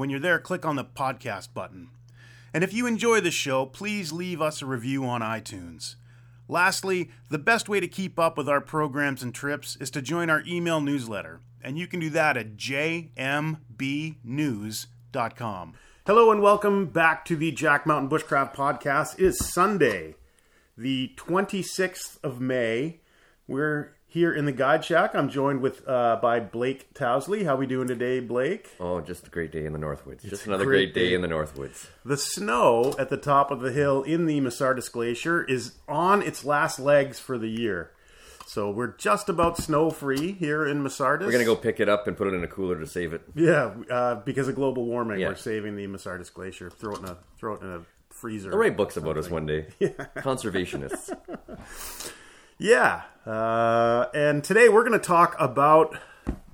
When you're there, click on the podcast button. And if you enjoy the show, please leave us a review on iTunes. Lastly, the best way to keep up with our programs and trips is to join our email newsletter, and you can do that at jmbnews.com. Hello and welcome back to the Jack Mountain Bushcraft Podcast. It is Sunday, the 26th of May. We're here in the Guide Shack. I'm joined with uh, by Blake Towsley. How are we doing today, Blake? Oh, just a great day in the Northwoods. Just another great, great day. day. in the Northwoods. The snow at the top of the hill in the Masardis Glacier is on its last legs for the year. So we're just about snow free here in Masardis. We're gonna go pick it up and put it in a cooler to save it. Yeah, uh, because of global warming, Yeah. we're saving the Masardis Glacier. Throw it in a throw it in a freezer. I'll write books about us one day. Yeah. Conservationists. Yeah, uh, and today we're going to talk about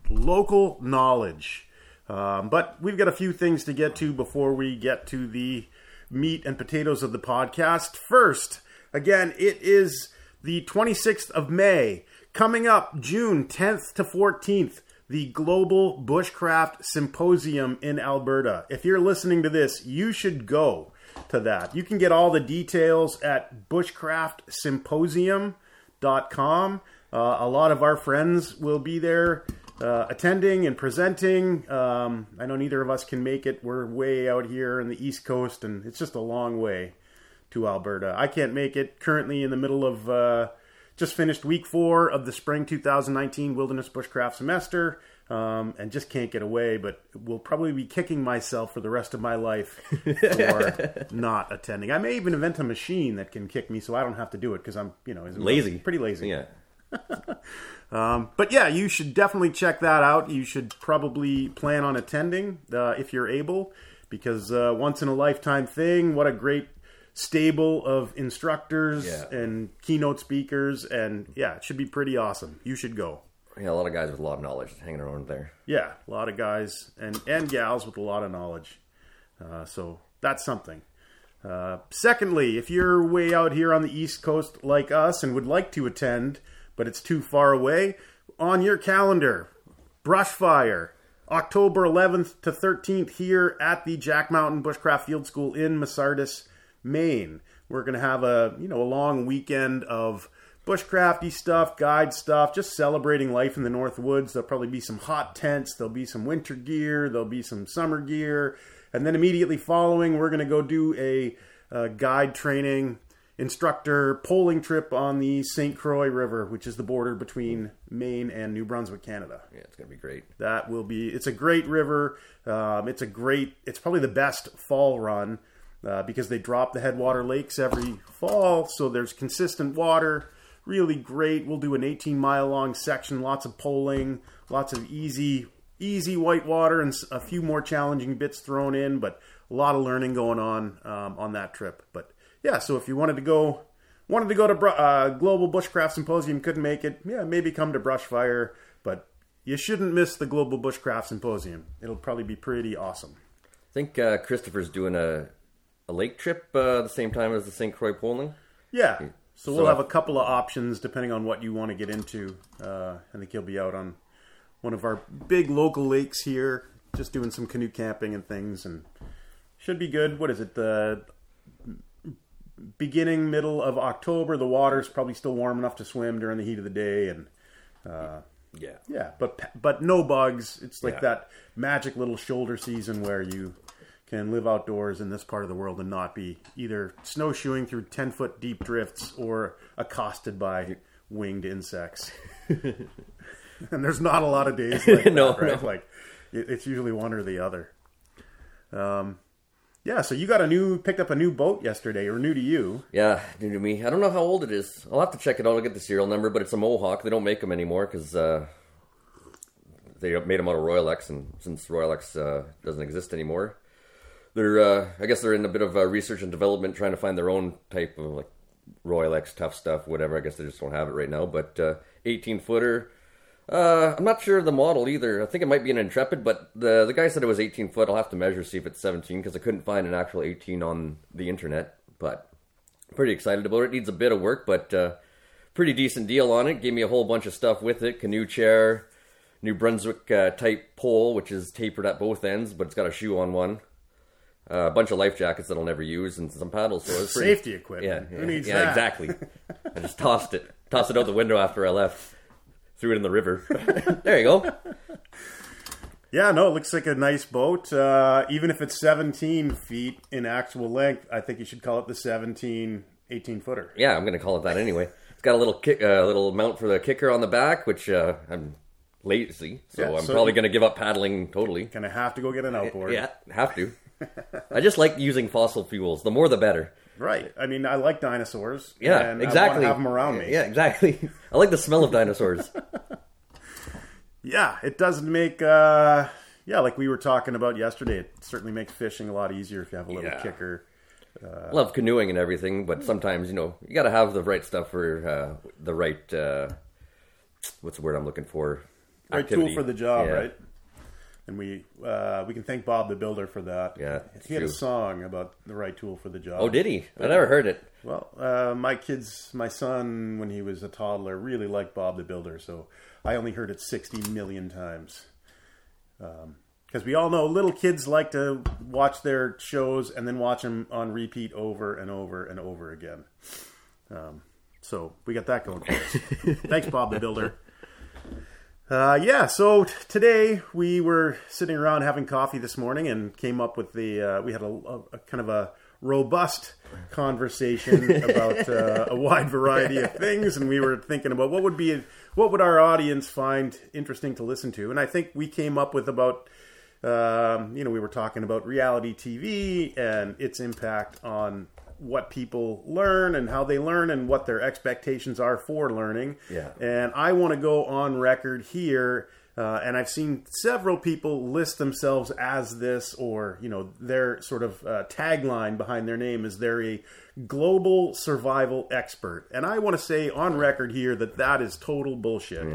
local knowledge. Um, but we've got a few things to get to before we get to the meat and potatoes of the podcast. First, again, it is the 26th of May. Coming up June 10th to 14th, the Global Bushcraft Symposium in Alberta. If you're listening to this, you should go to that. You can get all the details at bushcraftsymposium.com. Uh, a lot of our friends will be there uh, attending and presenting. Um, I know neither of us can make it. We're way out here in the East Coast, and it's just a long way to Alberta. I can't make it. Currently in the middle of uh, just finished week four of the spring 2019 Wilderness Bushcraft semester, um, and just can't get away. But will probably be kicking myself for the rest of my life for not attending. I may even invent a machine that can kick me, so I don't have to do it because I'm, you know, Lazy. pretty lazy. Yeah. Um, but yeah, you should definitely check that out. You should probably plan on attending uh, if you're able, because uh, once in a lifetime thing. What a great stable of instructors Yeah. and keynote speakers, and yeah, it should be pretty awesome. You should go. Yeah, a lot of guys with a lot of knowledge hanging around there. Yeah, a lot of guys and and gals with a lot of knowledge. Uh, so that's something. Uh, secondly, if you're way out here on the East Coast like us and would like to attend, but it's too far away, on your calendar, Brushfire, October 11th to 13th here at the Jack Mountain Bushcraft Field School in Masardis, Maine. We're going to have a you know a long weekend of bushcrafty stuff, guide stuff, just celebrating life in the North Woods. There'll probably be some hot tents, there'll be some winter gear, there'll be some summer gear, and then immediately following, we're going to go do a, uh guide training instructor poling trip on the St. Croix River, which is the border between Maine and New Brunswick, Canada. Yeah, it's gonna be great. That will be. It's a great river. Um, it's a great. It's probably the best fall run uh, because they drop the headwater lakes every fall, so there's consistent water. Really great. We'll do an 18 mile long section. Lots of poling. Lots of easy, easy white water, and a few more challenging bits thrown in. But a lot of learning going on um, on that trip. But yeah, so if you wanted to go wanted to go to uh, Global Bushcraft Symposium, couldn't make it, yeah, maybe come to Brushfire, but you shouldn't miss the Global Bushcraft Symposium. It'll probably be pretty awesome. I think uh, Christopher's doing a a lake trip uh, the same time as the St. Croix poling. Yeah, so we'll So- have a couple of options depending on what you want to get into. Uh, I think he'll be out on one of our big local lakes here, just doing some canoe camping and things, and should be good. What is it? The beginning, middle of October. The water's probably still warm enough to swim during the heat of the day, and Yeah. Yeah, but but no bugs. It's like Yeah. that magic little shoulder season where you can live outdoors in this part of the world and not be either snowshoeing through 10 foot deep drifts or accosted by winged insects. and there's not a lot of days like No, that, right? no. Like it, it's usually one or the other. Um, yeah, so you got a new, picked up a new boat yesterday, or new to you. Yeah, new to me. I don't know how old it is. I'll have to check it out. I'll get the serial number, but it's a Mohawk. They don't make them anymore because uh, they made them out of Royalex, and since Royalex uh, doesn't exist anymore, they're uh, I guess they're in a bit of uh, research and development, trying to find their own type of like Royalex tough stuff, whatever. I guess they just don't have it right now. But uh, 18 footer. Uh, I'm not sure of the model either. I think it might be an Intrepid, but the the guy said it was 18 foot. I'll have to measure see if it's 17 because I couldn't find an actual 18 on the internet. But pretty excited about it. Needs a bit of work, but uh, pretty decent deal on it. Gave me a whole bunch of stuff with it: canoe chair, New Brunswick uh, type pole, which is tapered at both ends, but it's got a shoe on one. Uh, a bunch of life jackets that I'll never use, and some paddles. So it's pretty, Safety yeah, equipment. yeah, Who needs yeah, that? exactly. I just tossed it, tossed it out the window after I left. Threw it in the river. there you go. Yeah, no, it looks like a nice boat. Uh, even if it's 17 feet in actual length, I think you should call it the 17 18 footer. Yeah, I'm gonna call it that anyway. It's got a little kick, uh, little mount for the kicker on the back, which uh, I'm lazy, so Yeah, I'm so probably gonna give up paddling totally. Gonna have to go get an outboard. Yeah, have to. I just like using fossil fuels. The more, the better. Right. I mean, I like dinosaurs. Yeah, and exactly. I want to have them around me. Yeah, exactly. I like the smell of dinosaurs. Yeah, it doesn't make. Uh, yeah, like we were talking about yesterday, it certainly makes fishing a lot easier if you have a little Yeah. kicker. I love canoeing and everything, but sometimes you know you got to have the right stuff for uh, the right. Uh, what's the word I'm looking for? Right Activity. tool for the job, Yeah. right? And we uh, we can thank Bob the builder for that. Yeah, he had a song about the right tool for the job. Oh, did he? I never heard it. Well, uh, my kids, my son, when he was a toddler, really liked Bob the Builder, so I only heard it 60 million times. Because we all know little kids like to watch their shows and then watch them on repeat over and over and over again. Um, so we got that going for us. Thanks, Bob the Builder. Uh, yeah, so t- today we were sitting around having coffee this morning and came up with the. Uh, we had a, a, a kind of a robust conversation about uh, a wide variety of things, and we were thinking about what would be what would our audience find interesting to listen to, and I think we came up with about. Um, you know, we were talking about reality TV and its impact on what people learn and how they learn and what their expectations are for learning. Yeah. And I want to go on record here. Uh, and I've seen several people list themselves as this, or you know, their sort of uh, tagline behind their name is they're a global survival expert. And I want to say on record here that that is total bullshit.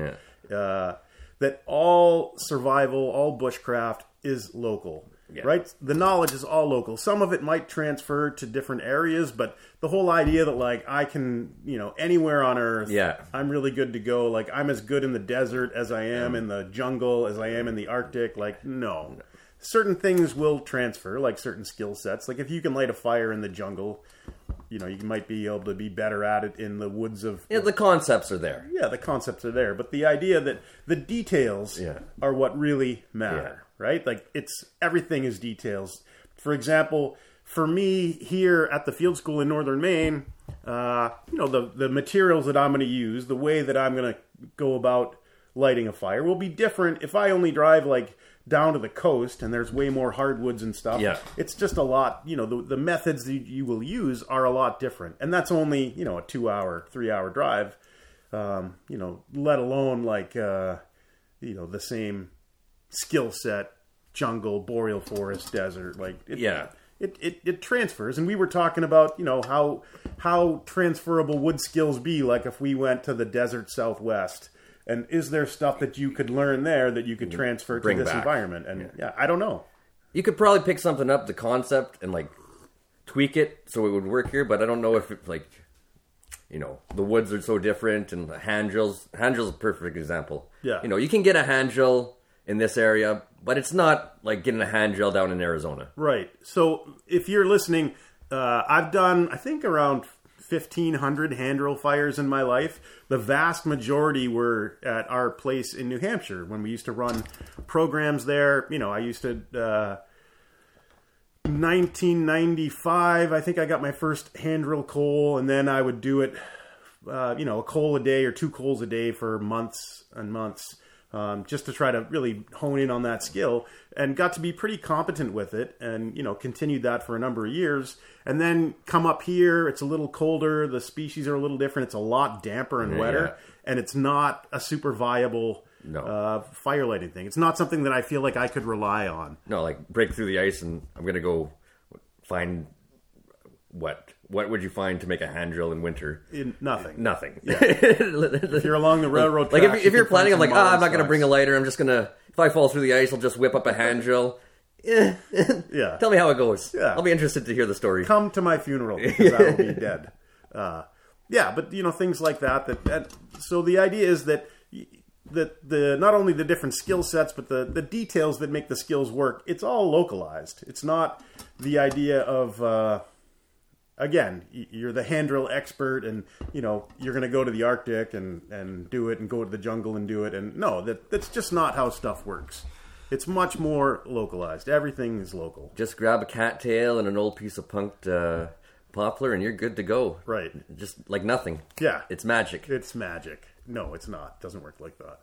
Uh, that all survival, all bushcraft is local. Right? The knowledge is all local. Some of it might transfer to different areas, but the whole idea that like I can, you know, anywhere on earth, Yeah. I'm really good to go. Like I'm as good in the desert as I am in the jungle as I am in the Arctic. Like no. Certain things will transfer, like certain skill sets. Like if you can light a fire in the jungle, you know, you might be able to be better at it in the woods of Yeah, the concepts are there. yeah, the concepts are there, but the idea that the details Yeah. are what really matter, right? Like it's everything is details. For example, for me here at the field school in northern Maine, uh, you know, the the materials that I'm going to use, the way that I'm going to go about lighting a fire will be different if I only drive like down to the coast and there's way more hardwoods and stuff. Yeah. It's just a lot, you know, the, the methods that you will use are a lot different. And that's only, you know, a two hour, three hour drive um, you know, let alone like uh, you know the same skill set, jungle, boreal forest, desert. Like it, Yeah. it, it it transfers. And we were talking about you know how how transferable would skills be like if we went to the desert Southwest. And is there stuff that you could learn there that you could mm-hmm. transfer to Bring this back. environment? And yeah. I don't know. You could probably pick something up, the concept, and like tweak it so it would work here. But I don't know if it, like, you know, the woods are so different, and the hand drills. Hand drills a perfect example. Yeah. You know, you can get a hand drill in this area, but it's not like getting a hand drill down in Arizona. Right. So if you're listening, uh, I've done I think around 1500 hand drill fires in my life. The vast majority were at our place in New Hampshire when we used to run programs there. You know, I used to uh, 1995, I think I got my first hand drill coal, and then I would do it, uh, you know, a coal a day or two coals a day for months and months, um, just to try to really hone in on that skill, and got to be pretty competent with it, and you know, continued that for a number of years, and then come up here. It's a little colder, the species are a little different. It's a lot damper and wetter, and it's not a super viable. No. Uh, fire lighting thing. It's not something that I feel like I could rely on. No, like break through the ice, and I'm gonna go find what? What would you find to make a hand drill in winter? In nothing. Nothing. If you're along the railroad like if, if you you're can planning, I'm like, ah, I'm not gonna bring a lighter. I'm just gonna if I fall through the ice, I'll just whip up a hand drill. Yeah. Tell me how it goes. Yeah. I'll be interested to hear the story. Come to my funeral because I will be dead. Uh, yeah, but you know things like that. That, that so the idea is that that the not only the different skill sets, but the the details that make the skills work. It's all localized. It's not the idea of. Uh, again, you're the hand drill expert, and you know you're going to go to the Arctic and and do it, and go to the jungle and do it, and no, that that's just not how stuff works. It's much more localized. Everything is local. Just grab a cattail and an old piece of punked uh, poplar, and you're good to go. Right. Just like nothing. Yeah. It's magic. It's magic. No, it's not. It doesn't work like that.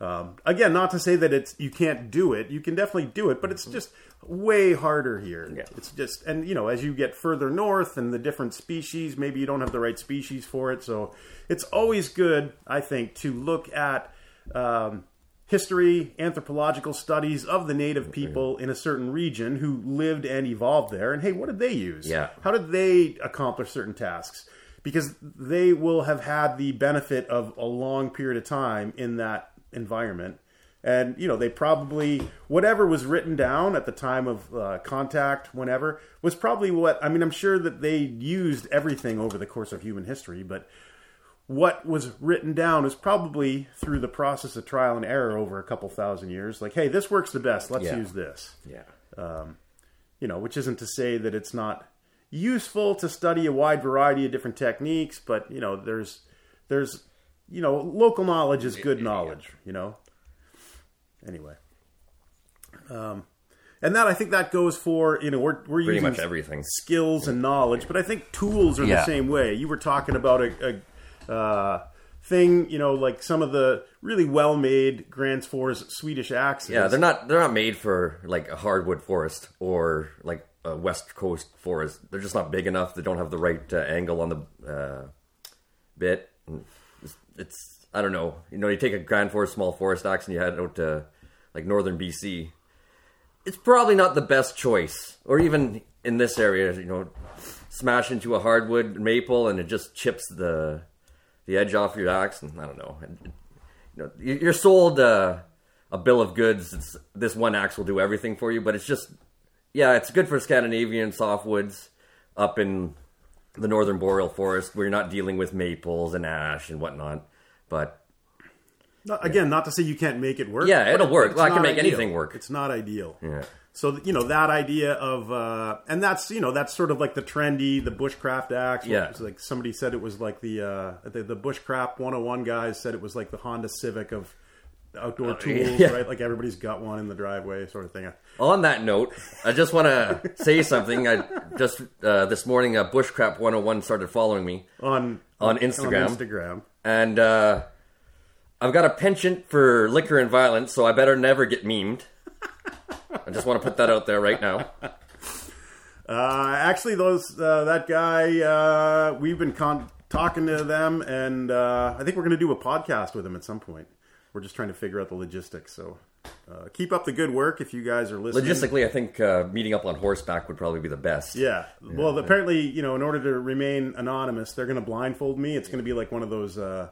Um, again, not to say that it's you can't do it. You can definitely do it, but it's just way harder here. Yeah. It's just, and you know, as you get further north and the different species, maybe you don't have the right species for it. So it's always good, I think, to look at um, history, anthropological studies of the native people in a certain region who lived and evolved there. And hey, what did they use? Yeah. How did they accomplish certain tasks? Because they will have had the benefit of a long period of time in that environment. And, you know, they probably, whatever was written down at the time of uh, contact, whenever, was probably what, I mean, I'm sure that they used everything over the course of human history, but what was written down is probably through the process of trial and error over a couple thousand years. Like, hey, this works the best. Let's Yeah. use this Yeah. you know, which isn't to say that it's not useful to study a wide variety of different techniques, but you know, there's there's you know, local knowledge is good knowledge, you know. Anyway. Um and that I think that goes for, you know, we're we're Pretty using much everything. skills and knowledge, but I think tools are the same way. You were talking about a, a uh, thing, you know, like some of the really well-made Gransfors Swedish axes. Yeah, they're not they're not made for like a hardwood forest or like a west coast forest. They're just not big enough. They don't have the right uh, angle on the uh, bit. And It's, I don't know. You know, you take a Gransfors small forest axe and you head out to like northern BC. It's probably not the best choice, or even in this area, you know, smash into a hardwood maple and it just chips the the edge off your axe. And I don't know. It- you know, you- you're sold uh, a bill of goods. It's, this one axe will do everything for you, but it's just, yeah, it's good for Scandinavian softwoods up in the northern boreal forest where you're not dealing with maples and ash and whatnot. But Not, again, not to say you can't make it work. Yeah, it'll work. Well, I can make ideal. anything work. It's not ideal. yeah, So you know that idea of, uh, and that's you know that's sort of like the trendy, the bushcraft axe. Yeah. like somebody said it was like the uh, the, the bushcraft 101 guys said it was like the Honda Civic of outdoor tools, Uh, yeah. right? Like everybody's got one in the driveway, sort of thing. On that note, I just want to say something. I just uh, this morning, uh, Bushcraft 101 started following me, On On Instagram. On Instagram. and uh, I've got a penchant for liquor and violence, so I better never get memed. I just want to put that out there right now. Uh, actually, those uh, that guy, uh, we've been con- talking to them, and uh, I think we're going to do a podcast with him at some point. We're just trying to figure out the logistics. So uh, keep up the good work if you guys are listening. Logistically, I think uh, meeting up on horseback would probably be the best. Yeah. Well, apparently, you know, in order to remain anonymous, they're going to blindfold me. It's going to be like one of those. Uh,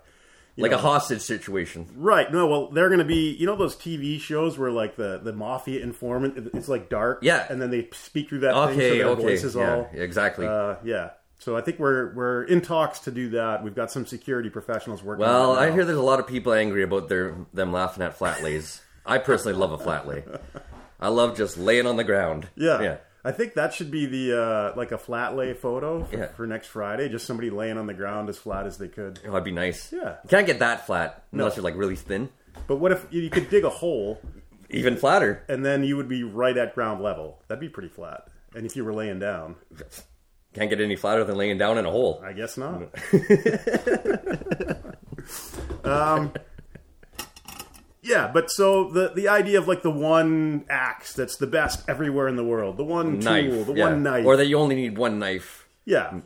you like know- a hostage situation. Right. No, well, they're going to be, you know, those TV shows where like the, the mafia informant, it's like dark. Yeah. And then they speak through that thing so Okay, their okay, voice is yeah, all. exactly. Uh, yeah. So I think we're we're in talks to do that. We've got some security professionals working. Well, I hear there's a lot of people angry about their them laughing at flat lays. I personally love a flat lay. I love just laying on the ground. Yeah. yeah. I think that should be the uh, like a flat lay photo for, Yeah. for next Friday. Just somebody laying on the ground as flat as they could. Oh, that'd be nice. Yeah. You can't get that flat unless you're like really thin. But what if you could dig a hole Even flatter. and then you would be right at ground level? That'd be pretty flat. and if you were laying down, Can't get any flatter than laying down in a hole. I guess not. um, yeah, but so the the idea of like the one axe that's the best everywhere in the world, the one Knife, tool, the yeah. one knife, or that you only need one knife. yeah.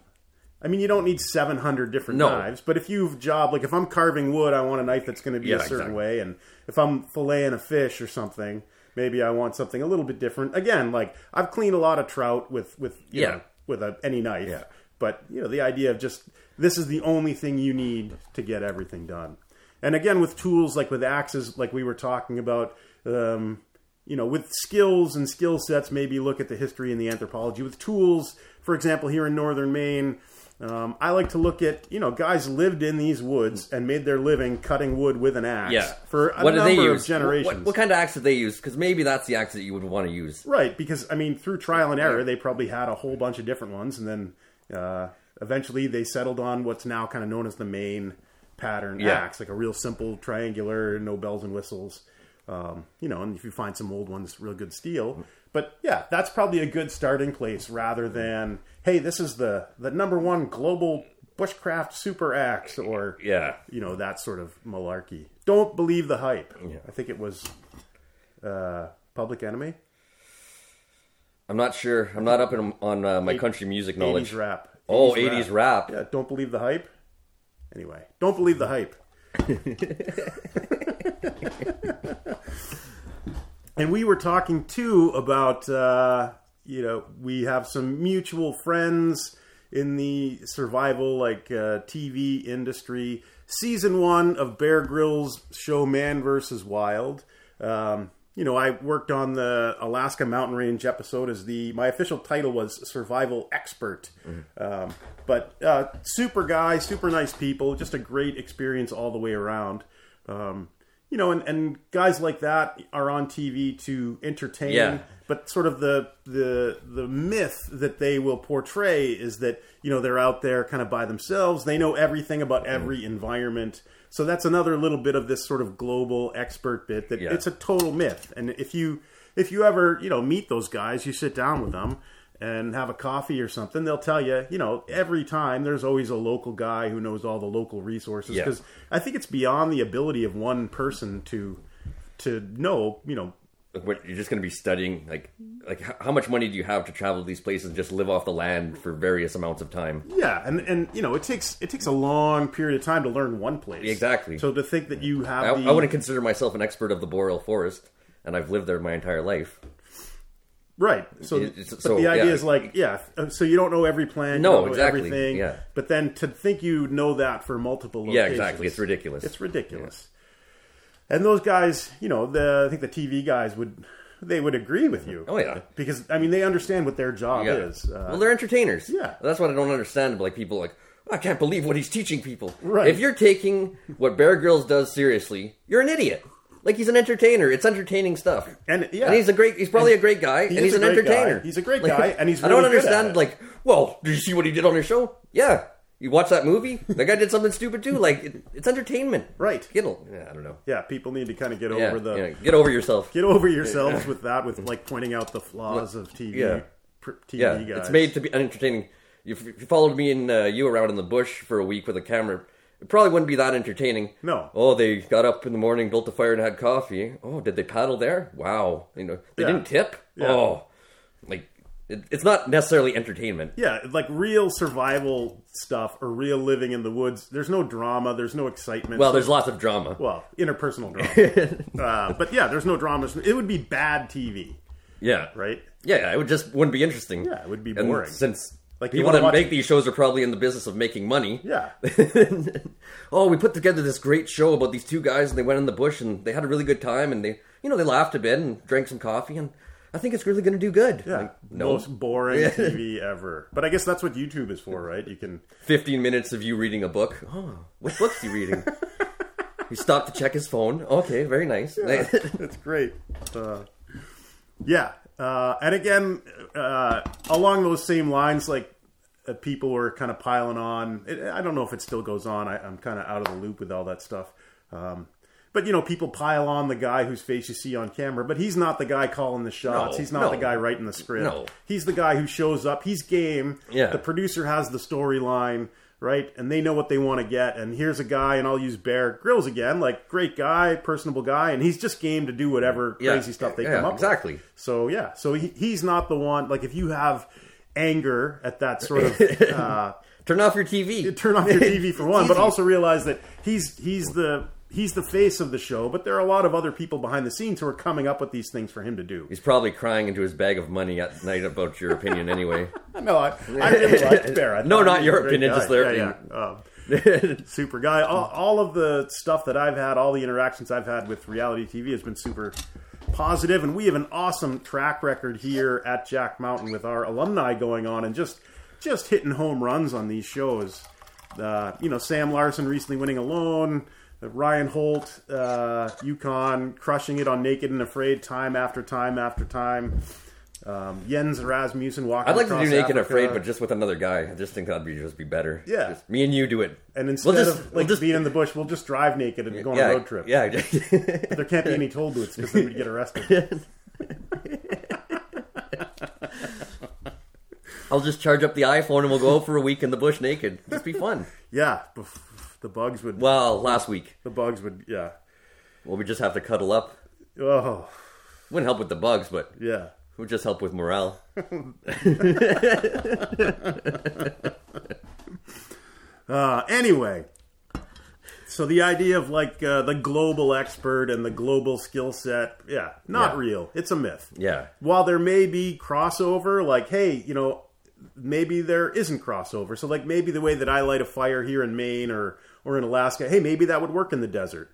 I mean, you don't need 700 different No. knives, but if you've job, like if I'm carving wood, I want a knife that's going to be Yeah, a certain exactly. way. And if I'm filleting a fish or something, maybe I want something a little bit different. Again, like I've cleaned a lot of trout with, with, you Yeah. know, with a, any knife. Yeah. But, you know, the idea of just this is the only thing you need to get everything done. And again, with tools like with axes, like we were talking about, um, you know, with skills and skill sets, maybe look at the history and the anthropology. With tools, for example, here in northern Maine, um, I like to look at, you know, guys lived in these woods and made their living cutting wood with an axe Yeah. for a what number of generations. What, what kind of axe did they use? Because maybe that's the axe that you would want to use. Right, because I mean, through trial and error, they probably had a whole bunch of different ones, and then uh, eventually they settled on what's now kind of known as the Maine pattern Yeah. axe, like a real simple triangular, no bells and whistles. Um, you know, and if you find some old ones, real good steel. But yeah, that's probably a good starting place rather than hey, this is the the number one global bushcraft super axe, or Yeah. you know that sort of malarkey. Don't believe the hype. I think it was uh, Public Enemy. I'm not sure. I'm not up in, on uh, my country music knowledge. 80s rap. Oh, 80s rap. Yeah, don't believe the hype. Anyway, don't believe the hype. and we were talking too about, uh, you know, we have some mutual friends in the survival, like uh, TV industry. Season one of Bear Grylls' show Man vs. Wild. Um, you know, I worked on the Alaska Mountain Range episode as the my official title was survival expert. Um, but uh, super guy, super nice people, just a great experience all the way around. Um, you know, and, and guys like that are on TV to entertain. Yeah. But sort of the the the myth that they will portray is that you know they're out there kind of by themselves. They know everything about mm-hmm. every environment. So that's another little bit of this sort of global expert bit that Yeah. it's a total myth. And if you if you ever you know meet those guys, you sit down with them and have a coffee or something, they'll tell you, you know, every time there's always a local guy who knows all the local resources Yeah. because I think it's beyond the ability of one person to to know, you know, Like, what, you're just going to be studying, like, like how much money do you have to travel to these places and just live off the land for various amounts of time? yeah, and and you know, it takes it takes a long period of time to learn one place. Exactly. So to think that you have I, the, I wouldn't consider myself an expert of the boreal forest, and I've lived there my entire life. Right. So, but so, the idea yeah. is like, yeah. uh, So you don't know every plan. No, exactly, Everything. yeah. But then to think you know that for multiple Yeah, locations. exactly. It's ridiculous. It's ridiculous. And those guys, you know, the I think the TV guys would they would agree with you. Oh, yeah. Because I mean they understand what their job Yeah. is. Uh, well, they're entertainers. yeah. that's what I don't understand. Like people, like I can't believe what he's teaching people. Right. If you're taking what Bear Grylls does seriously, you're an idiot. Like he's an entertainer. It's entertaining stuff. And, yeah. and he's a great. He's probably a great guy, He and he's an great guy. entertainer. He's a great Like, guy, and he's I don't really good at understand. Like, well, did you see what he did on his show? Yeah. You watch that movie? That guy did something stupid too. Like, it, it's entertainment. Right. Get yeah, I don't know. yeah, people need to kind of get Yeah, over the yeah, get over yourself. get over yourselves with that, with like pointing out the flaws of TV. Yeah. pr- TV Yeah, guys. it's made to be entertaining. If you followed me and uh, you around in the bush for a week with a camera, it probably wouldn't be that entertaining. No. Oh, they got up in the morning, built a fire, and had coffee. Oh, did they paddle there? Wow. You know, they Yeah. didn't tip. Yeah. Oh, like it, it's not necessarily entertainment. Yeah, like real survival stuff or real living in the woods. There's no drama. There's no excitement. Well, there's lots of drama. well interpersonal drama. uh, but yeah, there's no drama. It would be bad TV, yeah, right? Yeah, it would just wouldn't be interesting. Yeah, it would be And boring. since Like, people that watch- make these shows are probably in the business of making money. Yeah, oh, we put together this great show about these two guys, and they went in the bush and they had a really good time, and they, you know, they laughed a bit and drank some coffee, and I think it's really going to do good. yeah. Like, no, Most boring TV ever. But I guess that's what YouTube is for, right? You can. fifteen minutes of you reading a book. Oh, what book's he reading? he stopped to check his phone. Okay, very nice. That's great. Uh, yeah, uh, and again, uh, along those same lines, like uh, people were kind of piling on. It, I don't know if it still goes on. I, I'm kind of out of the loop with all that stuff. Um, but you know, people pile on the guy whose face you see on camera, but he's not the guy calling the shots. No, he's not no. the guy writing the script. No. He's the guy who shows up. He's game. Yeah. The producer has the storyline, right? And they know what they want to get. And here's a guy, and I'll use Bear Grylls again, like great guy, personable guy, and he's just game to do whatever Yeah. crazy stuff they Yeah, come up exactly. with. Exactly. So yeah, so he, he's not the one. Like if you have anger at that sort of. Uh, Turn off your TV. turn off your TV for one, but also realize that he's he's the he's the face of the show. But there are a lot of other people behind the scenes who are coming up with these things for him to do. He's probably crying into his bag of money at night about your opinion anyway. No, I, I really like Bear. No, not your was a great opinion, guy. just their yeah, yeah. Um, super guy. All, all of the stuff that I've had, all the interactions I've had with reality TV has been super positive, and we have an awesome track record here at Jack Mountain with our alumni going on and just just hitting home runs on these shows. Uh, you know, Sam Larson recently winning alone. uh, Ryan Holt, uh, Yukon crushing it on Naked and Afraid time after time after time. Um, Jens Rasmussen walking. I'd like to do Naked and Africa. Afraid, but just with another guy. I just think that'd be just be better. Yeah. Just me and you do it. And instead We'll just- of we'll like just- being in the bush, we'll just drive naked and go on yeah, a road trip. Yeah. There can't be any toll booths because then we'd get arrested. I'll just charge up the iPhone and we'll go out for a week in the bush naked. Just be fun. yeah, the bugs would. Well, last week. The bugs would. Yeah. Well, we just have to cuddle up. Oh, Wouldn't help with the bugs, but yeah. Would just help with morale. Uh, anyway, so the idea of like uh, the global expert and the global skill set, yeah, not Yeah. real. It's a myth. Yeah. While there may be crossover, like, hey, you know, maybe there isn't crossover. So, like, maybe the way that I light a fire here in Maine or or in Alaska, hey, maybe that would work in the desert.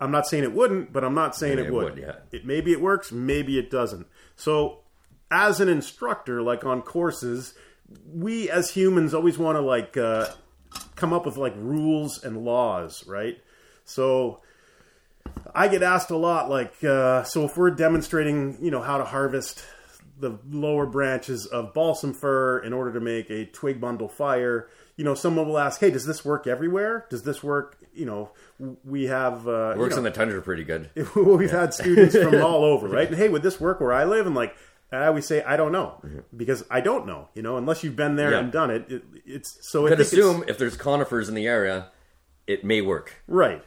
I'm not saying it wouldn't, but I'm not saying it, it would. would, yeah. It maybe it works, maybe it doesn't. So, as an instructor, like on courses, we as humans always want to like uh, come up with like rules and laws, right? So I get asked a lot, like, uh, so if we're demonstrating, you know, how to harvest the lower branches of balsam fir in order to make a twig bundle fire, you know, someone will ask, hey, does this work everywhere? Does this work, you know, we have... Uh, It works you know, in the tundra pretty good. we've had students from all over, right? And hey, would this work where I live? And like, I always say, I don't know because I don't know. You know, unless you've been there Yeah. and done it, it it's so. I Could assume if there's conifers in the area, it may work. right?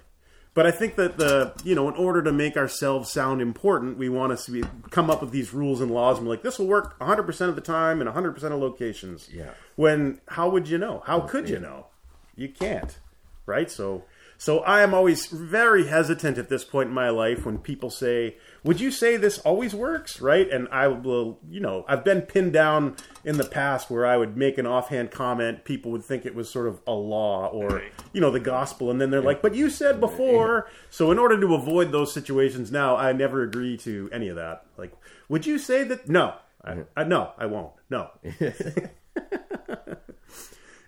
But I think that the you know, in order to make ourselves sound important, we want to be, come up with these rules and laws. And we're like, this will work 100 percent of the time in 100 percent of locations. Yeah. When how would you know? How could you know? You can't, right? So. So I am always very hesitant at this point in my life when people say, "Would you say this always works?" Right? And I will, you know, I've been pinned down in the past where I would make an offhand comment, people would think it was sort of a law or, you know, the gospel, and then they're like, "But you said before." So in order to avoid those situations now, I never agree to any of that. Like, would you say that? No, I, mm-hmm. I no, I won't. No.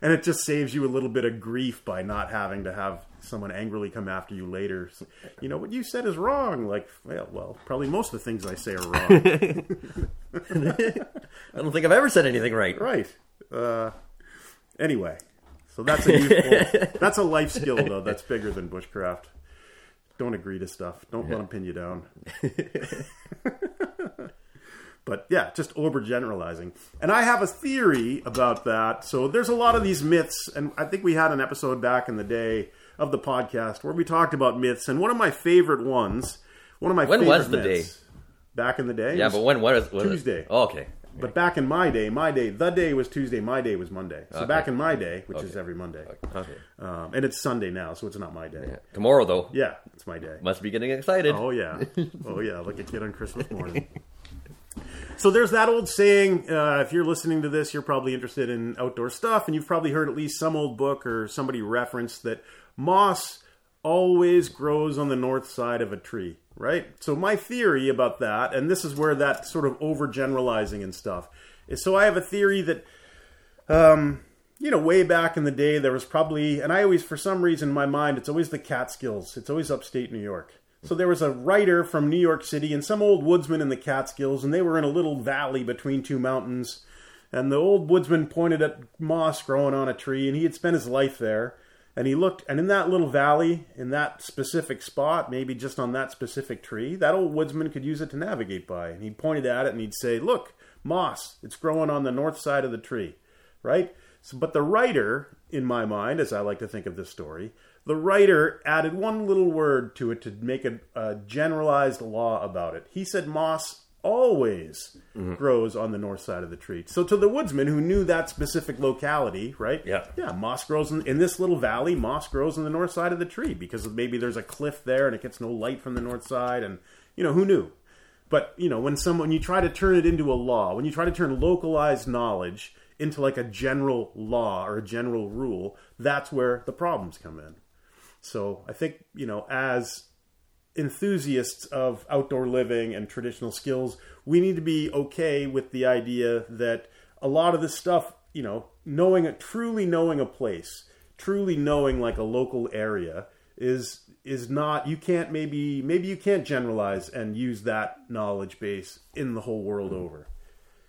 and it just saves you a little bit of grief by not having to have someone angrily come after you later. You know what you said is wrong. Like, well, well, probably most of the things I say are wrong. I don't think I've ever said anything right. right. Uh, anyway, so that's a useful, that's a life skill though. That's bigger than bushcraft. Don't agree to stuff. Don't let them pin you down. But yeah, just overgeneralizing. And I have a theory about that. So there's a lot of these myths, and I think we had an episode back in the day of the podcast where we talked about myths. And one of my favorite ones, one of my When favorite was the myths, Back in the day, Yeah, but when was, was Tuesday. It? Oh, okay. but back in my day, my day, the day was Tuesday, my day was Monday. So Okay. back in my day, which is every Monday, Okay. um, and it's Sunday now, so it's not my day. Yeah. Tomorrow though, Yeah, it's my day. must be getting excited. Oh yeah, oh yeah, like a kid on Christmas morning. so there's that old saying. Uh, if you're listening to this, you're probably interested in outdoor stuff, and you've probably heard at least some old book or somebody reference that moss always grows on the north side of a tree, right? So my theory about that, and this is where that sort of overgeneralizing and stuff is. So I have a theory that Um, you know, way back in the day, there was probably, and I always, for some reason in my mind, it's always the Catskills. It's always upstate New York. So there was a writer from New York City and some old woodsman in the Catskills, and they were in a little valley between two mountains. And the old woodsman pointed at moss growing on a tree, and he had spent his life there. And he looked, and in that little valley, in that specific spot, maybe just on that specific tree, that old woodsman could use it to navigate by. And he pointed at it and he'd say, Look, moss, it's growing on the north side of the tree, right? So, but the writer, in my mind, as I like to think of this story, the writer added one little word to it to make a, a generalized law about it. He said moss always Mm-hmm. grows on the north side of the tree. So to the woodsman who knew that specific locality, right? Yeah. Yeah, moss grows in, in this little valley, moss grows on the north side of the tree because maybe there's a cliff there and it gets no light from the north side and you know, who knew? But, you know, when someone you try to turn it into a law, when you try to turn localized knowledge into like a general law or a general rule, that's where the problems come in. So, I think, you know, as enthusiasts of outdoor living and traditional skills, we need to be okay with the idea that a lot of this stuff, you know, knowing truly knowing a place, truly knowing like a local area is is not you can't maybe maybe you can't generalize and use that knowledge base in the whole world over.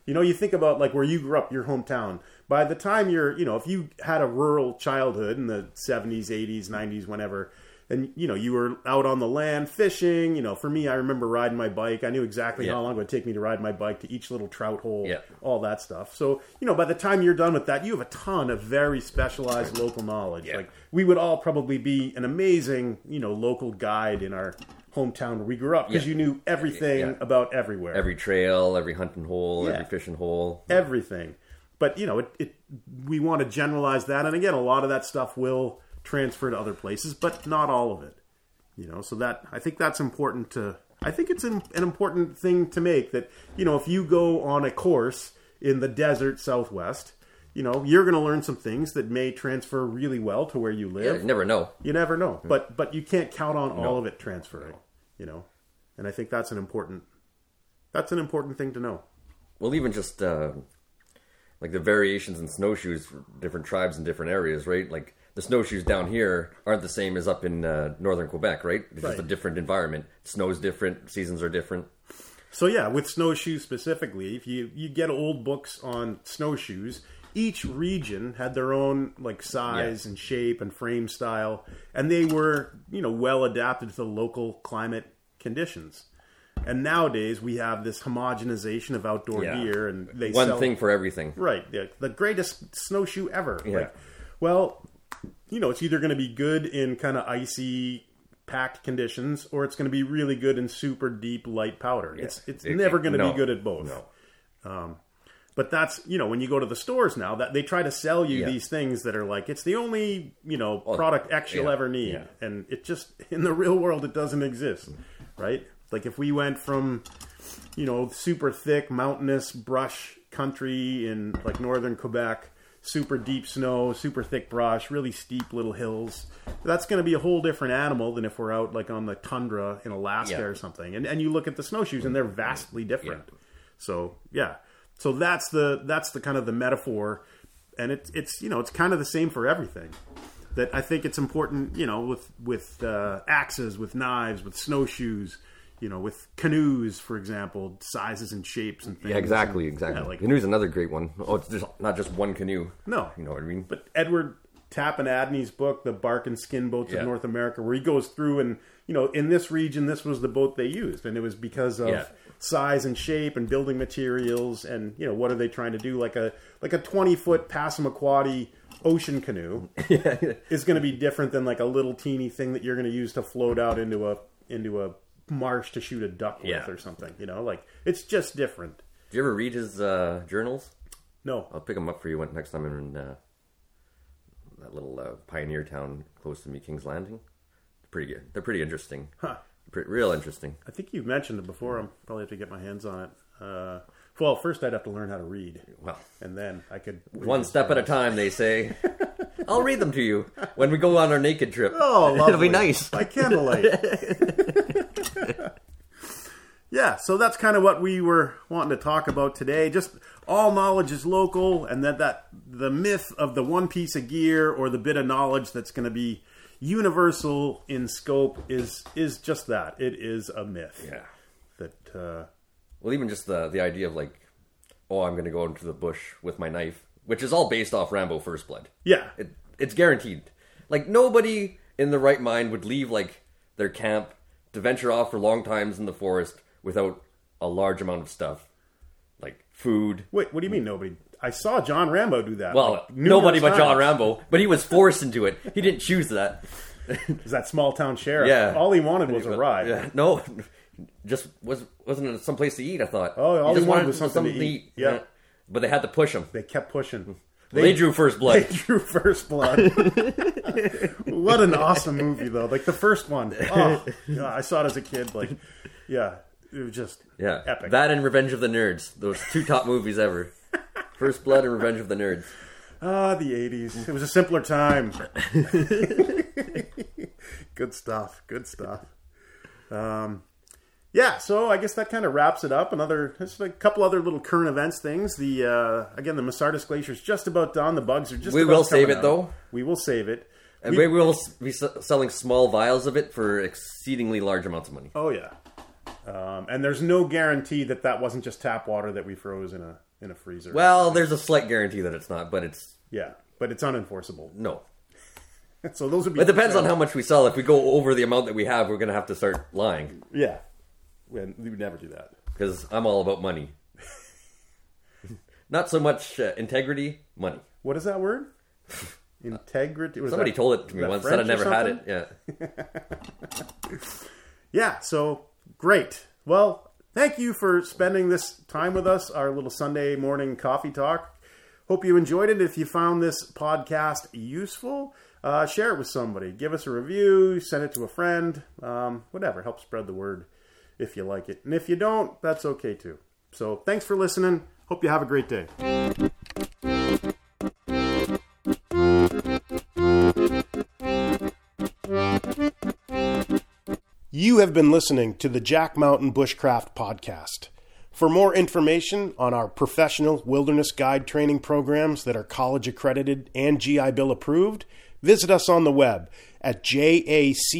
You know, you think about like where you grew up, your hometown. By the time you're, you know, if you had a rural childhood in the 70s, 80s, 90s, whenever, and you know, you were out on the land fishing, you know, for me I remember riding my bike. I knew exactly Yeah. how long it would take me to ride my bike to each little trout hole, Yeah. all that stuff. So, you know, by the time you're done with that, you have a ton of very specialized local knowledge. Yeah. Like we would all probably be an amazing, you know, local guide in our hometown where we grew up because Yeah. you knew everything Yeah. about everywhere Every trail, every hunting hole, Yeah. every fishing hole. everything. But you know, it, it we want to generalize that, and again, a lot of that stuff will transfer to other places, but not all of it. You know, so that I think that's important to. I think it's an, an important thing to make that you know if you go on a course in the desert Southwest, you know you're going to learn some things that may transfer really well to where you live. Yeah, live. you never know. You never know, but but you can't count on all of it transferring. You know, and I think that's an important that's an important thing to know. Well, even just uh, like the variations in snowshoes for different tribes in different areas, right? Like the snowshoes down here aren't the same as up in uh, northern Quebec, right? It's just a different environment. Snow's different, seasons are different. So yeah, with snowshoes specifically, if you you get old books on snowshoes, each region had their own like size and shape and frame style, and they were you know well adapted to the local climate conditions. And nowadays we have this homogenization of outdoor Yeah. gear, and they One sell, thing for everything. right? Yeah, the greatest snowshoe ever. Yeah. Like, well, you know, it's either going to be good in kind of icy, packed conditions, or it's going to be really good in super deep, light powder. It's it's It- never going to no. be good at both. Um, but that's you know when you go to the stores now that they try to sell you Yeah. These things that are like it's the only you know product X you'll yeah, ever need, yeah. and it just in the real world it doesn't exist, right? Like if we went from you know, super thick mountainous brush country in like northern Quebec, super deep snow, super thick brush, really steep little hills. That's going to be a whole different animal than if we're out like on the tundra in Alaska Yeah. or something. And and you look at the snowshoes and they're vastly different. So, yeah. So that's the that's the kind of the metaphor and it's it's you know, it's kind of the same for everything. That I think it's important, you know, with with uh, axes, with knives, with snowshoes, you know, with canoes, for example, sizes and shapes and things. Yeah, exactly, And, exactly. yeah, like Canoe's another great one. Oh, it's just not just one canoe. no, You know what I mean? But Edward Tappan-Adney's book, The Bark and Skin Boats Yeah. of North America, where he goes through and you know, in this region, this was the boat they used, and it was because of Yeah. size and shape and building materials, and you know, what are they trying to do? Like a like a twenty foot Passamaquoddy ocean canoe is going to be different than like a little teeny thing that you're going to use to float out into a into a marsh to shoot a duck with Yeah. or something. You know, like it's just different. Do you ever read his uh, journals? No, I'll pick them up for you when, next time I'm in uh, that little uh, pioneer town close to me, King's Landing. Pretty good. They're pretty interesting. Huh. Pretty, real interesting. I think you've mentioned it before. I'm probably have to get my hands on it. Uh, well, first I'd have to learn how to read, Well, and then I could one step at a time, they say. I'll read them to you when we go on our naked trip. Oh, it'll be nice. by candlelight. yeah, so that's kind of what we were wanting to talk about today. Just all knowledge is local, and that that the myth of the one piece of gear or the bit of knowledge that's going to be universal in scope is is just that. It is a myth. Yeah. That uh, Well, even just the the idea of like, oh, I'm going to go into the bush with my knife, which is all based off Rambo First Blood. yeah, It, it's guaranteed. Like nobody in the right mind would leave like their camp to venture off for long times in the forest without a large amount of stuff, like food. Wait, what do you mean nobody? I saw John Rambo do that. Well, like, nobody but John. Rambo, but he was forced into it. He didn't choose that. Is that small town sheriff? Yeah. All he wanted was a ride. Yeah, no, just was wasn't it someplace to eat. I thought. Oh, all just he wanted was something to eat. Yeah. but they had to push him. They kept pushing. They, drew first blood. They drew first blood. what an awesome movie, though. Like the first one. Oh, yeah, I saw it as a kid. Like, yeah, it was just yeah, epic. that and Revenge of the Nerds. Those two top movies ever. First Blood and Revenge of the Nerds. Ah, the 80s. It was a simpler time. good stuff. Good stuff. Um, yeah, so I guess that kind of wraps it up. Another, just a couple other little current events things. The uh, again, the Masardis Glacier is just about done. The bugs are just. We will save it, out. though. We will save it. And we will be selling small vials of it for exceedingly large amounts of money. Oh yeah, um, and there's no guarantee that that wasn't just tap water that we froze in a in a freezer. Well, there's a slight guarantee that it's not, but it's yeah, but it's unenforceable. no. So those would be. It depends on how much we sell. If we go over the amount that we have, we're going to have to start lying Yeah, we, we would never do that. because I'm all about money. Not so much uh, integrity, money. What is that word? Integrity. Was Somebody that- told it to me once. Said I never had it. Yeah. Yeah. So great. Well, thank you for spending this time with us. Our little Sunday morning coffee talk. Hope you enjoyed it. If you found this podcast useful, uh, share it with somebody. Give us a review. Send it to a friend. Um, whatever. Help spread the word if you like it. And if you don't, that's okay too. So thanks for listening. Hope you have a great day. You have been listening to the Jack Mountain Bushcraft Podcast. For more information on our professional wilderness guide training programs that are college accredited and GI Bill approved, visit us on the web at jackmtn.com.